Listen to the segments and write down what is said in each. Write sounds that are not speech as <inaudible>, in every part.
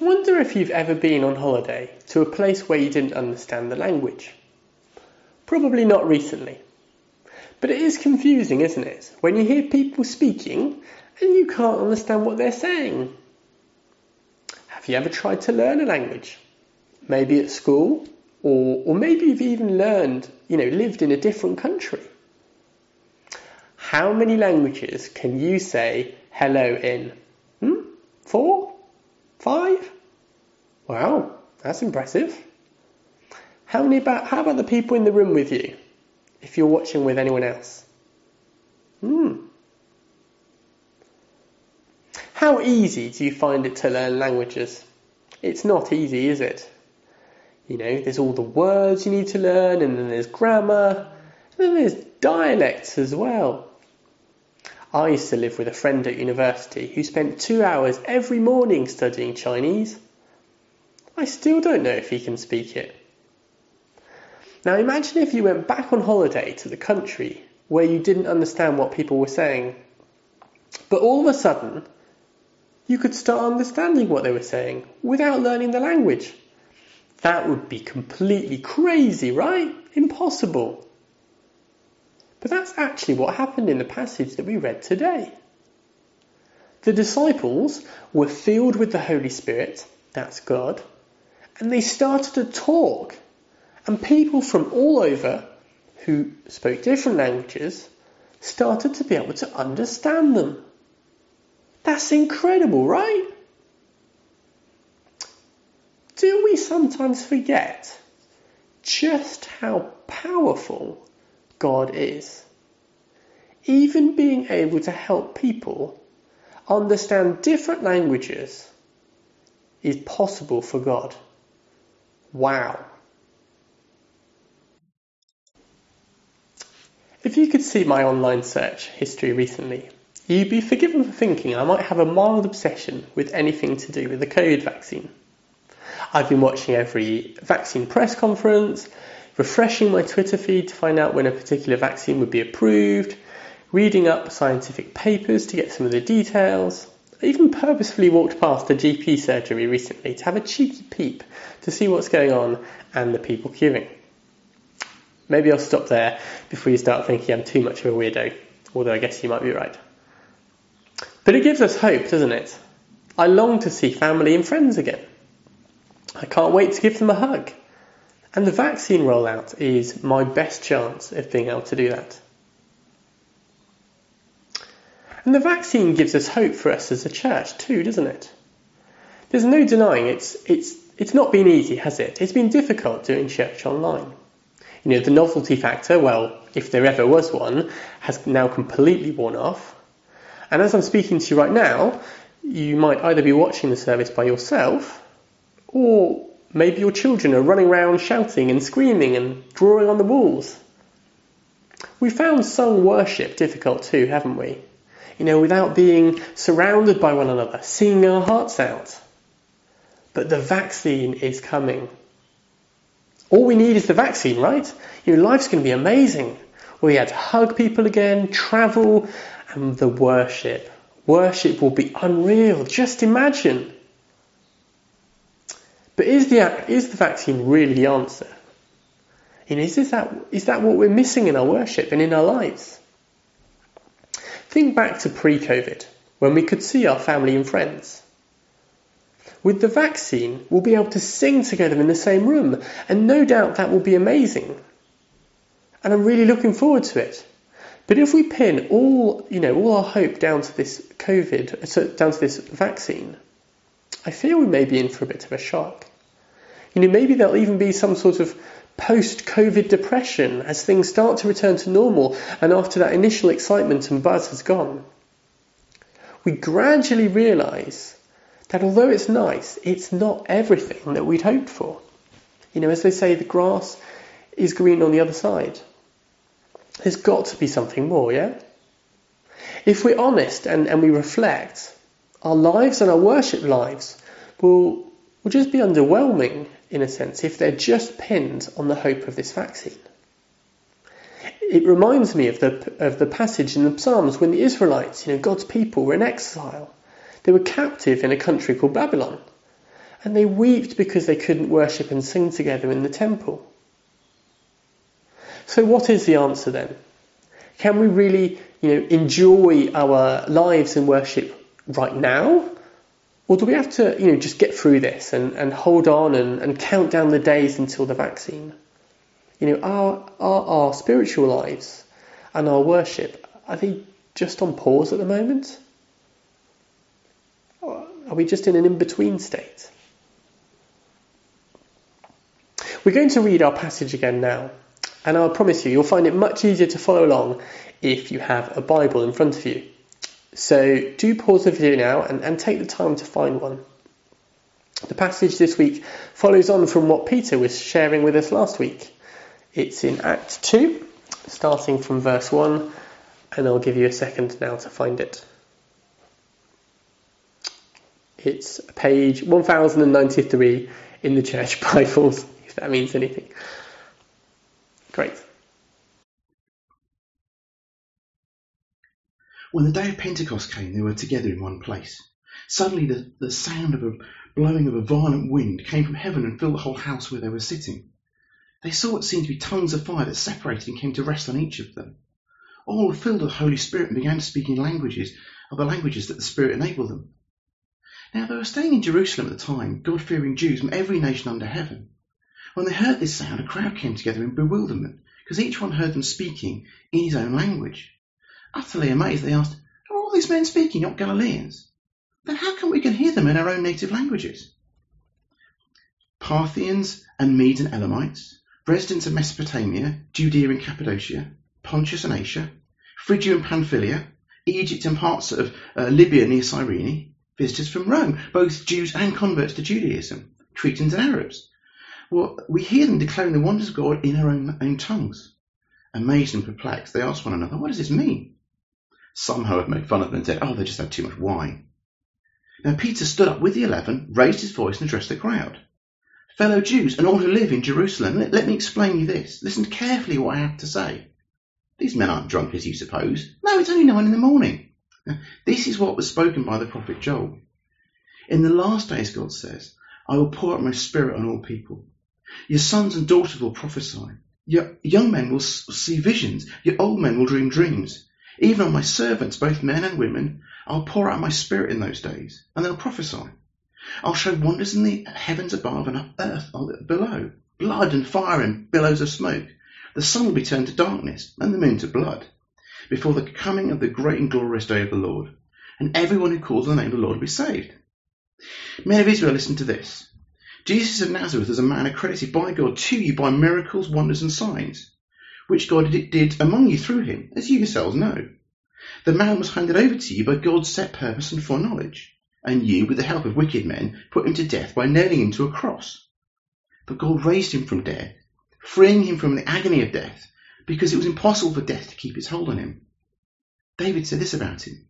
Wonder if you've ever been on holiday to a place where you didn't understand the language. Probably not recently. But it is confusing, isn't it? When you hear people speaking and you can't understand what they're saying. Have you ever tried to learn a language? Maybe at school, or, or maybe you've even learned, you know, lived in a different country. How many languages can you say hello in? Hmm? Four? Five? Wow, that's impressive. How many about how about the people in the room with you? If you're watching with anyone else? Hmm. How easy do you find it to learn languages? It's not easy, is it? You know, there's all the words you need to learn, and then there's grammar, and then there's dialects as well. I used to live with a friend at university who spent two hours every morning studying Chinese. I still don't know if he can speak it. Now imagine if you went back on holiday to the country where you didn't understand what people were saying, but all of a sudden you could start understanding what they were saying without learning the language. That would be completely crazy, right? Impossible. But that's actually what happened in the passage that we read today. The disciples were filled with the Holy Spirit, that's God, and they started to talk. And people from all over who spoke different languages started to be able to understand them. That's incredible, right? Do we sometimes forget just how powerful God is. Even being able to help people understand different languages is possible for God. Wow. If you could see my online search history recently, you'd be forgiven for thinking I might have a mild obsession with anything to do with the COVID vaccine. I've been watching every vaccine press conference, refreshing my Twitter feed to find out when a particular vaccine would be approved, reading up scientific papers to get some of the details. I even purposefully walked past a GP surgery recently to have a cheeky peep to see what's going on and the people queuing. Maybe I'll stop there before you start thinking I'm too much of a weirdo, although I guess you might be right. But it gives us hope, doesn't it? I long to see family and friends again. I can't wait to give them a hug. And the vaccine rollout is my best chance of being able to do that. And the vaccine gives us hope for us as a church too, doesn't it? There's no denying it's, it's, it's not been easy, has it? It's been difficult doing church online. You know, the novelty factor, well, if there ever was one, has now completely worn off. And as I'm speaking to you right now, you might either be watching the service by yourself or Maybe your children are running around shouting and screaming and drawing on the walls. We found sung worship difficult too, haven't we? You know, without being surrounded by one another, singing our hearts out. But the vaccine is coming. All we need is the vaccine, right? You know, life's going to be amazing. We had to hug people again, travel, and the worship. Worship will be unreal. Just imagine. But is the, is the vaccine really the answer? Know, is, that, is that what we're missing in our worship and in our lives? Think back to pre COVID, when we could see our family and friends. With the vaccine, we'll be able to sing together in the same room, and no doubt that will be amazing. And I'm really looking forward to it. But if we pin all, you know, all our hope down to this COVID, down to this vaccine, I fear we may be in for a bit of a shock. You know, maybe there'll even be some sort of post-COVID depression as things start to return to normal and after that initial excitement and buzz has gone. We gradually realise that although it's nice, it's not everything that we'd hoped for. You know, as they say, the grass is green on the other side. There's got to be something more, yeah? If we're honest and, and we reflect, our lives and our worship lives will, will just be underwhelming in a sense if they're just pinned on the hope of this vaccine. It reminds me of the, of the passage in the Psalms when the Israelites, you know, God's people were in exile. They were captive in a country called Babylon. and they wept because they couldn't worship and sing together in the temple. So, what is the answer then? Can we really, you know, enjoy our lives in worship right now? Or do we have to, you know, just get through this and, and hold on and, and count down the days until the vaccine? You know, our, our, our spiritual lives and our worship, are they just on pause at the moment? Are we just in an in between state? We're going to read our passage again now, and I'll promise you, you'll find it much easier to follow along if you have a Bible in front of you. So do pause the video now and, and take the time to find one. The passage this week follows on from what Peter was sharing with us last week. It's in Act 2, starting from verse 1, and I'll give you a second now to find it. It's page 1093 in the Church <laughs> Bibles, if that means anything. Great. When the day of Pentecost came, they were together in one place. Suddenly, the, the sound of a blowing of a violent wind came from heaven and filled the whole house where they were sitting. They saw what seemed to be tongues of fire that separated and came to rest on each of them. All were filled with the Holy Spirit and began to speak in languages, other languages that the Spirit enabled them. Now they were staying in Jerusalem at the time, God fearing Jews from every nation under heaven. When they heard this sound, a crowd came together in bewilderment, because each one heard them speaking in his own language. Utterly amazed, they asked, Are all these men speaking not Galileans? Then how come we can hear them in our own native languages? Parthians and Medes and Elamites, residents of Mesopotamia, Judea and Cappadocia, Pontus and Asia, Phrygia and Pamphylia, Egypt and parts of uh, Libya near Cyrene, visitors from Rome, both Jews and converts to Judaism, Cretans and Arabs. Well, we hear them declaring the wonders of God in our own, own tongues. Amazed and perplexed, they ask one another, What does this mean? Some, however, made fun of them and said, Oh, they just had too much wine. Now Peter stood up with the eleven, raised his voice, and addressed the crowd. Fellow Jews and all who live in Jerusalem, let, let me explain you this. Listen carefully what I have to say. These men aren't drunk as you suppose. No, it's only nine in the morning. This is what was spoken by the prophet Joel. In the last days, God says, I will pour out my spirit on all people. Your sons and daughters will prophesy. Your young men will see visions. Your old men will dream dreams. Even on my servants, both men and women, I'll pour out my spirit in those days, and they'll prophesy. I'll show wonders in the heavens above and earth below, blood and fire and billows of smoke. The sun will be turned to darkness, and the moon to blood, before the coming of the great and glorious day of the Lord, and everyone who calls on the name of the Lord will be saved. Men of Israel, listen to this. Jesus of Nazareth is a man accredited by God to you by miracles, wonders, and signs, which God did among you through him, as you yourselves know. The man was handed over to you by God's set purpose and foreknowledge, and you, with the help of wicked men, put him to death by nailing him to a cross. But God raised him from death, freeing him from the agony of death, because it was impossible for death to keep its hold on him. David said this about him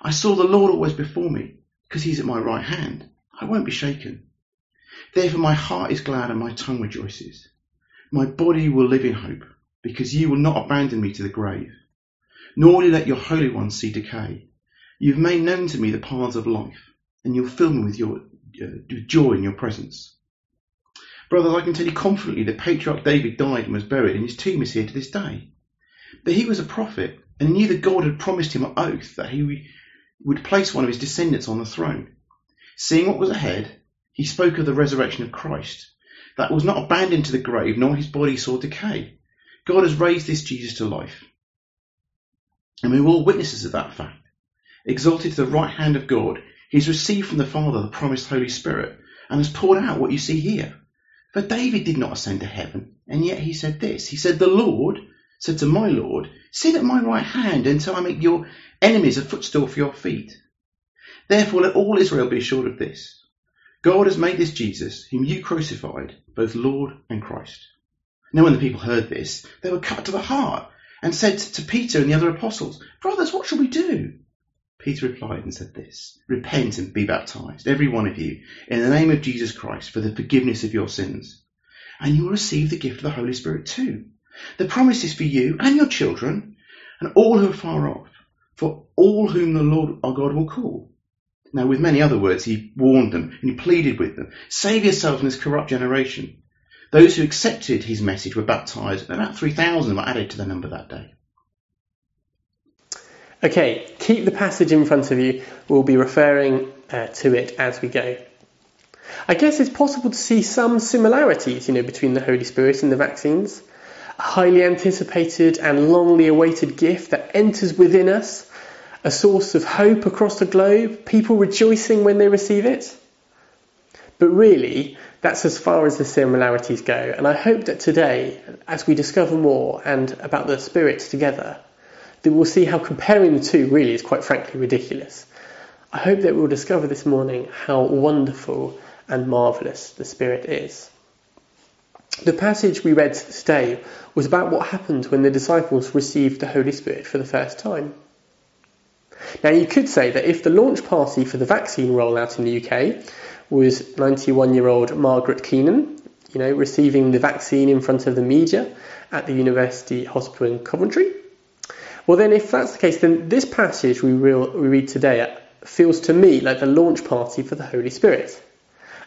I saw the Lord always before me, because he's at my right hand. I won't be shaken. Therefore, my heart is glad and my tongue rejoices. My body will live in hope, because you will not abandon me to the grave, nor will you let your Holy One see decay. You have made known to me the paths of life, and you'll fill me with your uh, joy in your presence. Brothers, I can tell you confidently that Patriarch David died and was buried, and his tomb is here to this day. But he was a prophet, and knew that God had promised him an oath that he would place one of his descendants on the throne. Seeing what was ahead, he spoke of the resurrection of Christ, that was not abandoned to the grave, nor his body saw decay. God has raised this Jesus to life. And we are all witnesses of that fact. Exalted to the right hand of God, he has received from the Father the promised Holy Spirit, and has poured out what you see here. For David did not ascend to heaven, and yet he said this. He said, The Lord said to my Lord, Sit at my right hand until I make your enemies a footstool for your feet. Therefore let all Israel be assured of this. God has made this Jesus, whom you crucified, both Lord and Christ. Now when the people heard this, they were cut to the heart, and said to Peter and the other apostles, Brothers, what shall we do? Peter replied and said this Repent and be baptized, every one of you, in the name of Jesus Christ, for the forgiveness of your sins. And you will receive the gift of the Holy Spirit too. The promise is for you and your children, and all who are far off, for all whom the Lord our God will call. Now, with many other words, he warned them and he pleaded with them save yourself from this corrupt generation. Those who accepted his message were baptized, and about 3,000 were added to the number that day. Okay, keep the passage in front of you. We'll be referring uh, to it as we go. I guess it's possible to see some similarities, you know, between the Holy Spirit and the vaccines. A highly anticipated and longly awaited gift that enters within us, a source of hope across the globe, people rejoicing when they receive it. But really, that's as far as the similarities go. And I hope that today, as we discover more and about the Spirit together, that we'll see how comparing the two really is quite frankly ridiculous. I hope that we'll discover this morning how wonderful and marvellous the Spirit is. The passage we read today was about what happened when the disciples received the Holy Spirit for the first time. Now, you could say that if the launch party for the vaccine rollout in the UK was 91 year old Margaret Keenan, you know, receiving the vaccine in front of the media at the University Hospital in Coventry. Well, then, if that's the case, then this passage we, we read today feels to me like the launch party for the Holy Spirit.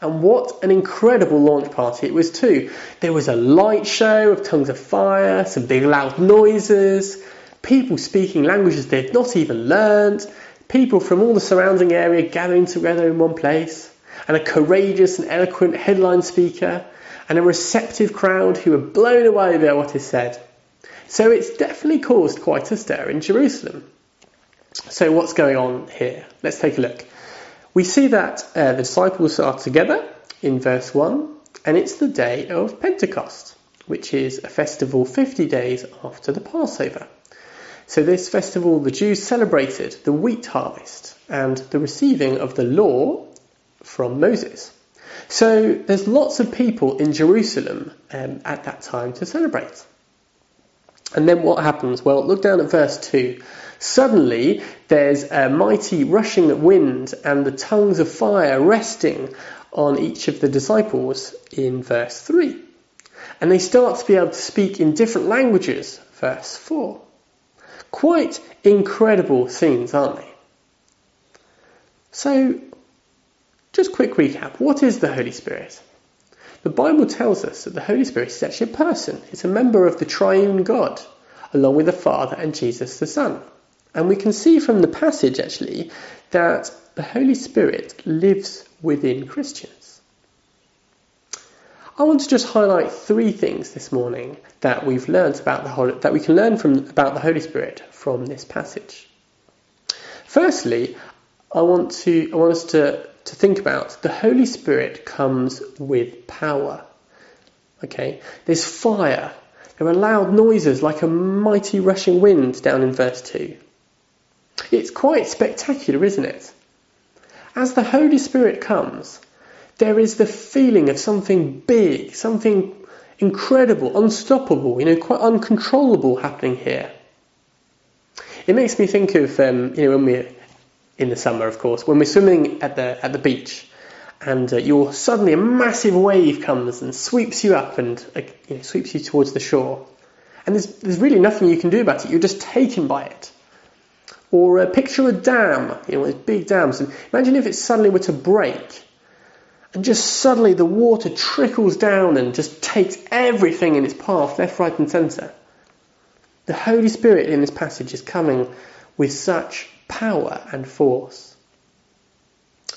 And what an incredible launch party it was, too. There was a light show of tongues of fire, some big loud noises, people speaking languages they'd not even learned, people from all the surrounding area gathering together in one place and a courageous and eloquent headline speaker, and a receptive crowd who were blown away by what is said. So it's definitely caused quite a stir in Jerusalem. So what's going on here? Let's take a look. We see that uh, the disciples are together in verse 1, and it's the day of Pentecost, which is a festival 50 days after the Passover. So, this festival, the Jews celebrated the wheat harvest and the receiving of the law from Moses. So there's lots of people in Jerusalem um, at that time to celebrate. And then what happens? Well, look down at verse 2. Suddenly, there's a mighty rushing wind and the tongues of fire resting on each of the disciples in verse 3. And they start to be able to speak in different languages, verse 4. Quite incredible scenes, aren't they? So, just quick recap. What is the Holy Spirit? The Bible tells us that the Holy Spirit is actually a person. It's a member of the triune God, along with the Father and Jesus the Son. And we can see from the passage actually that the Holy Spirit lives within Christians. I want to just highlight three things this morning that we've learned about the Holy, that we can learn from about the Holy Spirit from this passage. Firstly, I want to I want us to to think about. The Holy Spirit comes with power. Okay? There's fire. There are loud noises like a mighty rushing wind down in verse 2. It's quite spectacular, isn't it? As the Holy Spirit comes, there is the feeling of something big, something incredible, unstoppable, you know, quite uncontrollable happening here. It makes me think of, um, you know, when we're in the summer, of course, when we're swimming at the at the beach, and uh, you're suddenly a massive wave comes and sweeps you up and uh, you know, sweeps you towards the shore, and there's there's really nothing you can do about it. You're just taken by it. Or uh, picture a dam, you know, with big dams, and imagine if it suddenly were to break, and just suddenly the water trickles down and just takes everything in its path, left, right, and centre. The Holy Spirit in this passage is coming with such power and force.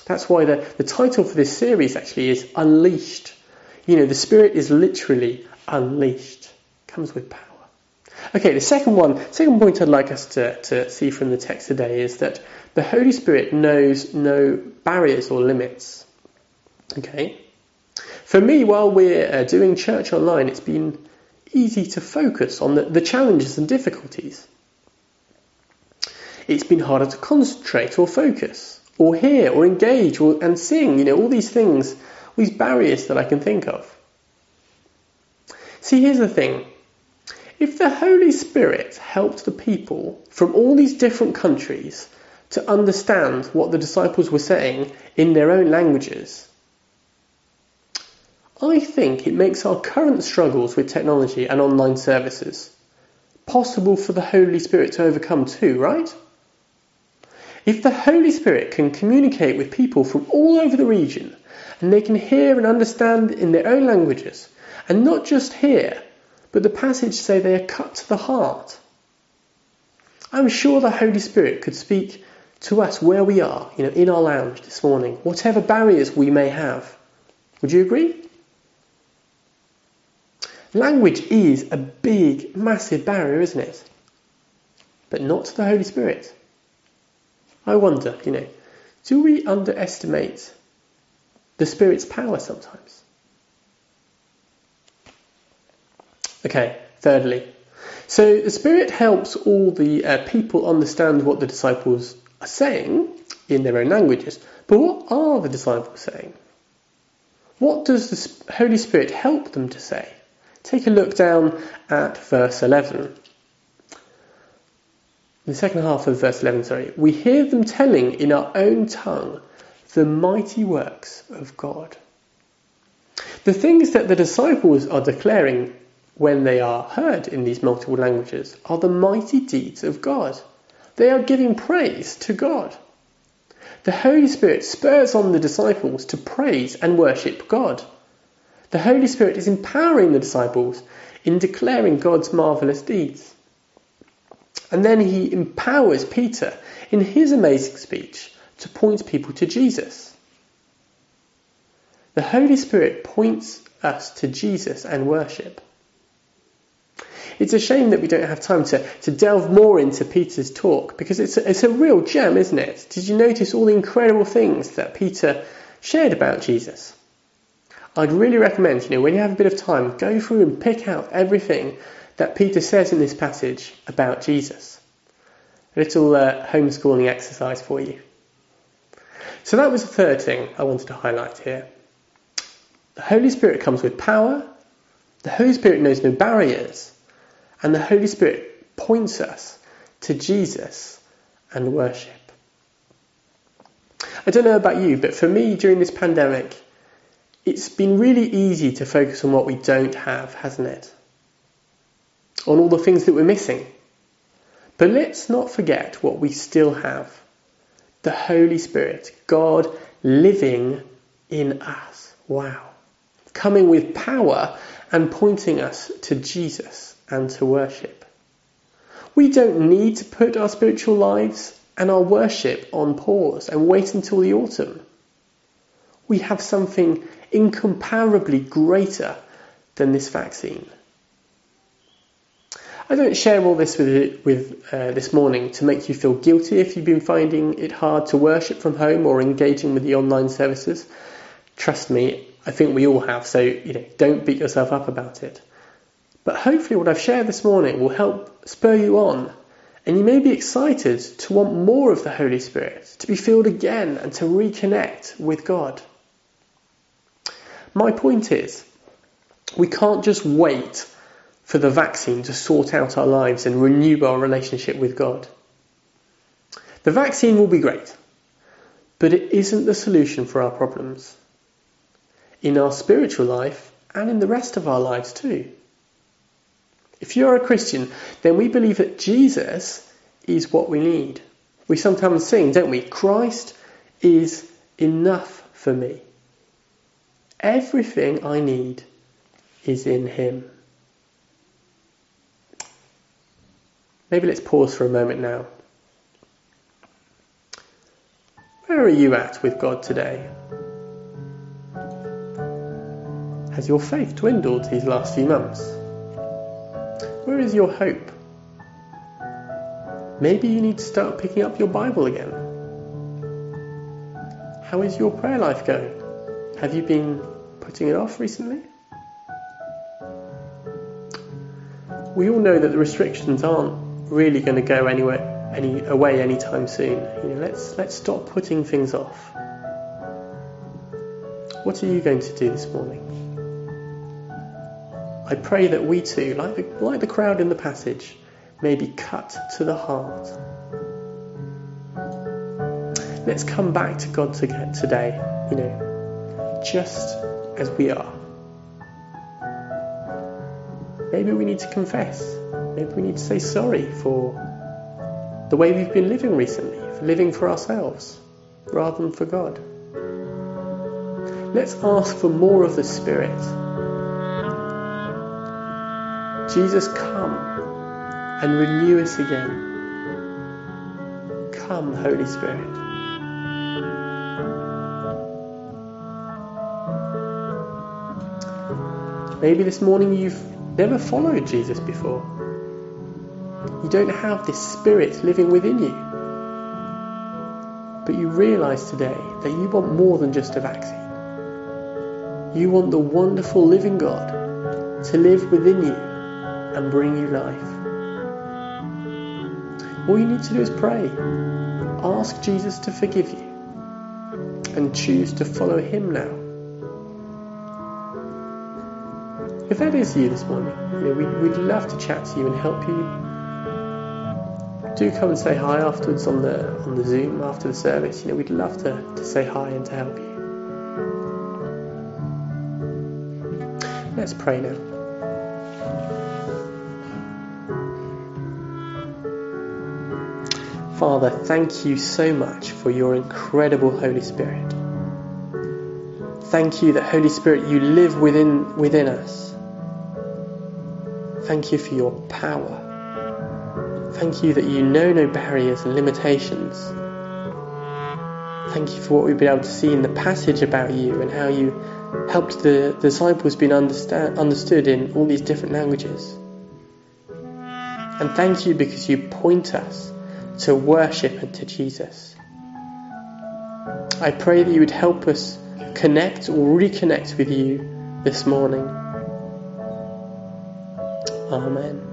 That's why the, the title for this series actually is Unleashed. You know, the Spirit is literally unleashed, comes with power. Okay, the second one, second point I'd like us to, to see from the text today is that the Holy Spirit knows no barriers or limits. Okay? For me, while we're uh, doing church online, it's been easy to focus on the, the challenges and difficulties it's been harder to concentrate or focus or hear or engage or, and sing, you know, all these things, all these barriers that I can think of. See, here's the thing. If the Holy Spirit helped the people from all these different countries to understand what the disciples were saying in their own languages, I think it makes our current struggles with technology and online services possible for the Holy Spirit to overcome too, right? If the Holy Spirit can communicate with people from all over the region, and they can hear and understand in their own languages, and not just hear, but the passage say they are cut to the heart, I'm sure the Holy Spirit could speak to us where we are, you know, in our lounge this morning, whatever barriers we may have. Would you agree? Language is a big, massive barrier, isn't it? But not to the Holy Spirit. I wonder, you know, do we underestimate the Spirit's power sometimes? Okay, thirdly, so the Spirit helps all the uh, people understand what the disciples are saying in their own languages. But what are the disciples saying? What does the Holy Spirit help them to say? Take a look down at verse 11. The second half of verse 11, sorry. We hear them telling in our own tongue the mighty works of God. The things that the disciples are declaring when they are heard in these multiple languages are the mighty deeds of God. They are giving praise to God. The Holy Spirit spurs on the disciples to praise and worship God. The Holy Spirit is empowering the disciples in declaring God's marvellous deeds. And then he empowers Peter in his amazing speech to point people to Jesus. The Holy Spirit points us to Jesus and worship. It's a shame that we don't have time to, to delve more into Peter's talk because it's a, it's a real gem, isn't it? Did you notice all the incredible things that Peter shared about Jesus? I'd really recommend, you know, when you have a bit of time, go through and pick out everything that Peter says in this passage about Jesus. A little uh, homeschooling exercise for you. So that was the third thing I wanted to highlight here. The Holy Spirit comes with power. The Holy Spirit knows no barriers. And the Holy Spirit points us to Jesus and worship. I don't know about you, but for me during this pandemic, it's been really easy to focus on what we don't have, hasn't it? On all the things that we're missing. But let's not forget what we still have the Holy Spirit, God living in us. Wow. Coming with power and pointing us to Jesus and to worship. We don't need to put our spiritual lives and our worship on pause and wait until the autumn. We have something incomparably greater than this vaccine. I don't share all this with, with uh, this morning to make you feel guilty if you've been finding it hard to worship from home or engaging with the online services. Trust me, I think we all have, so you know, don't beat yourself up about it. But hopefully, what I've shared this morning will help spur you on, and you may be excited to want more of the Holy Spirit, to be filled again, and to reconnect with God. My point is, we can't just wait for the vaccine to sort out our lives and renew our relationship with God. The vaccine will be great, but it isn't the solution for our problems. In our spiritual life and in the rest of our lives too. If you're a Christian, then we believe that Jesus is what we need. We sometimes sing, don't we? Christ is enough for me. Everything I need is in Him. Maybe let's pause for a moment now. Where are you at with God today? Has your faith dwindled these last few months? Where is your hope? Maybe you need to start picking up your Bible again. How is your prayer life going? Have you been putting it off recently? We all know that the restrictions aren't really going to go anywhere any away anytime soon. You know, let's let's stop putting things off. What are you going to do this morning? I pray that we too, like the, like the crowd in the passage, may be cut to the heart. Let's come back to God today, you know, just as we are. Maybe we need to confess. Maybe we need to say sorry for the way we've been living recently, live, living for ourselves rather than for God. Let's ask for more of the Spirit. Jesus, come and renew us again. Come, Holy Spirit. Maybe this morning you've never followed Jesus before. You don't have this Spirit living within you. But you realize today that you want more than just a vaccine. You want the wonderful living God to live within you and bring you life. All you need to do is pray. Ask Jesus to forgive you and choose to follow him now. If that is you this morning, you know, we, we'd love to chat to you and help you. Do come and say hi afterwards on the on the Zoom after the service. You know, we'd love to, to say hi and to help you. Let's pray now. Father, thank you so much for your incredible Holy Spirit. Thank you that Holy Spirit you live within within us. Thank you for your power. Thank you that you know no barriers and limitations. Thank you for what we've been able to see in the passage about you and how you helped the disciples be understood in all these different languages. And thank you because you point us to worship and to Jesus. I pray that you would help us connect or reconnect with you this morning. Amen.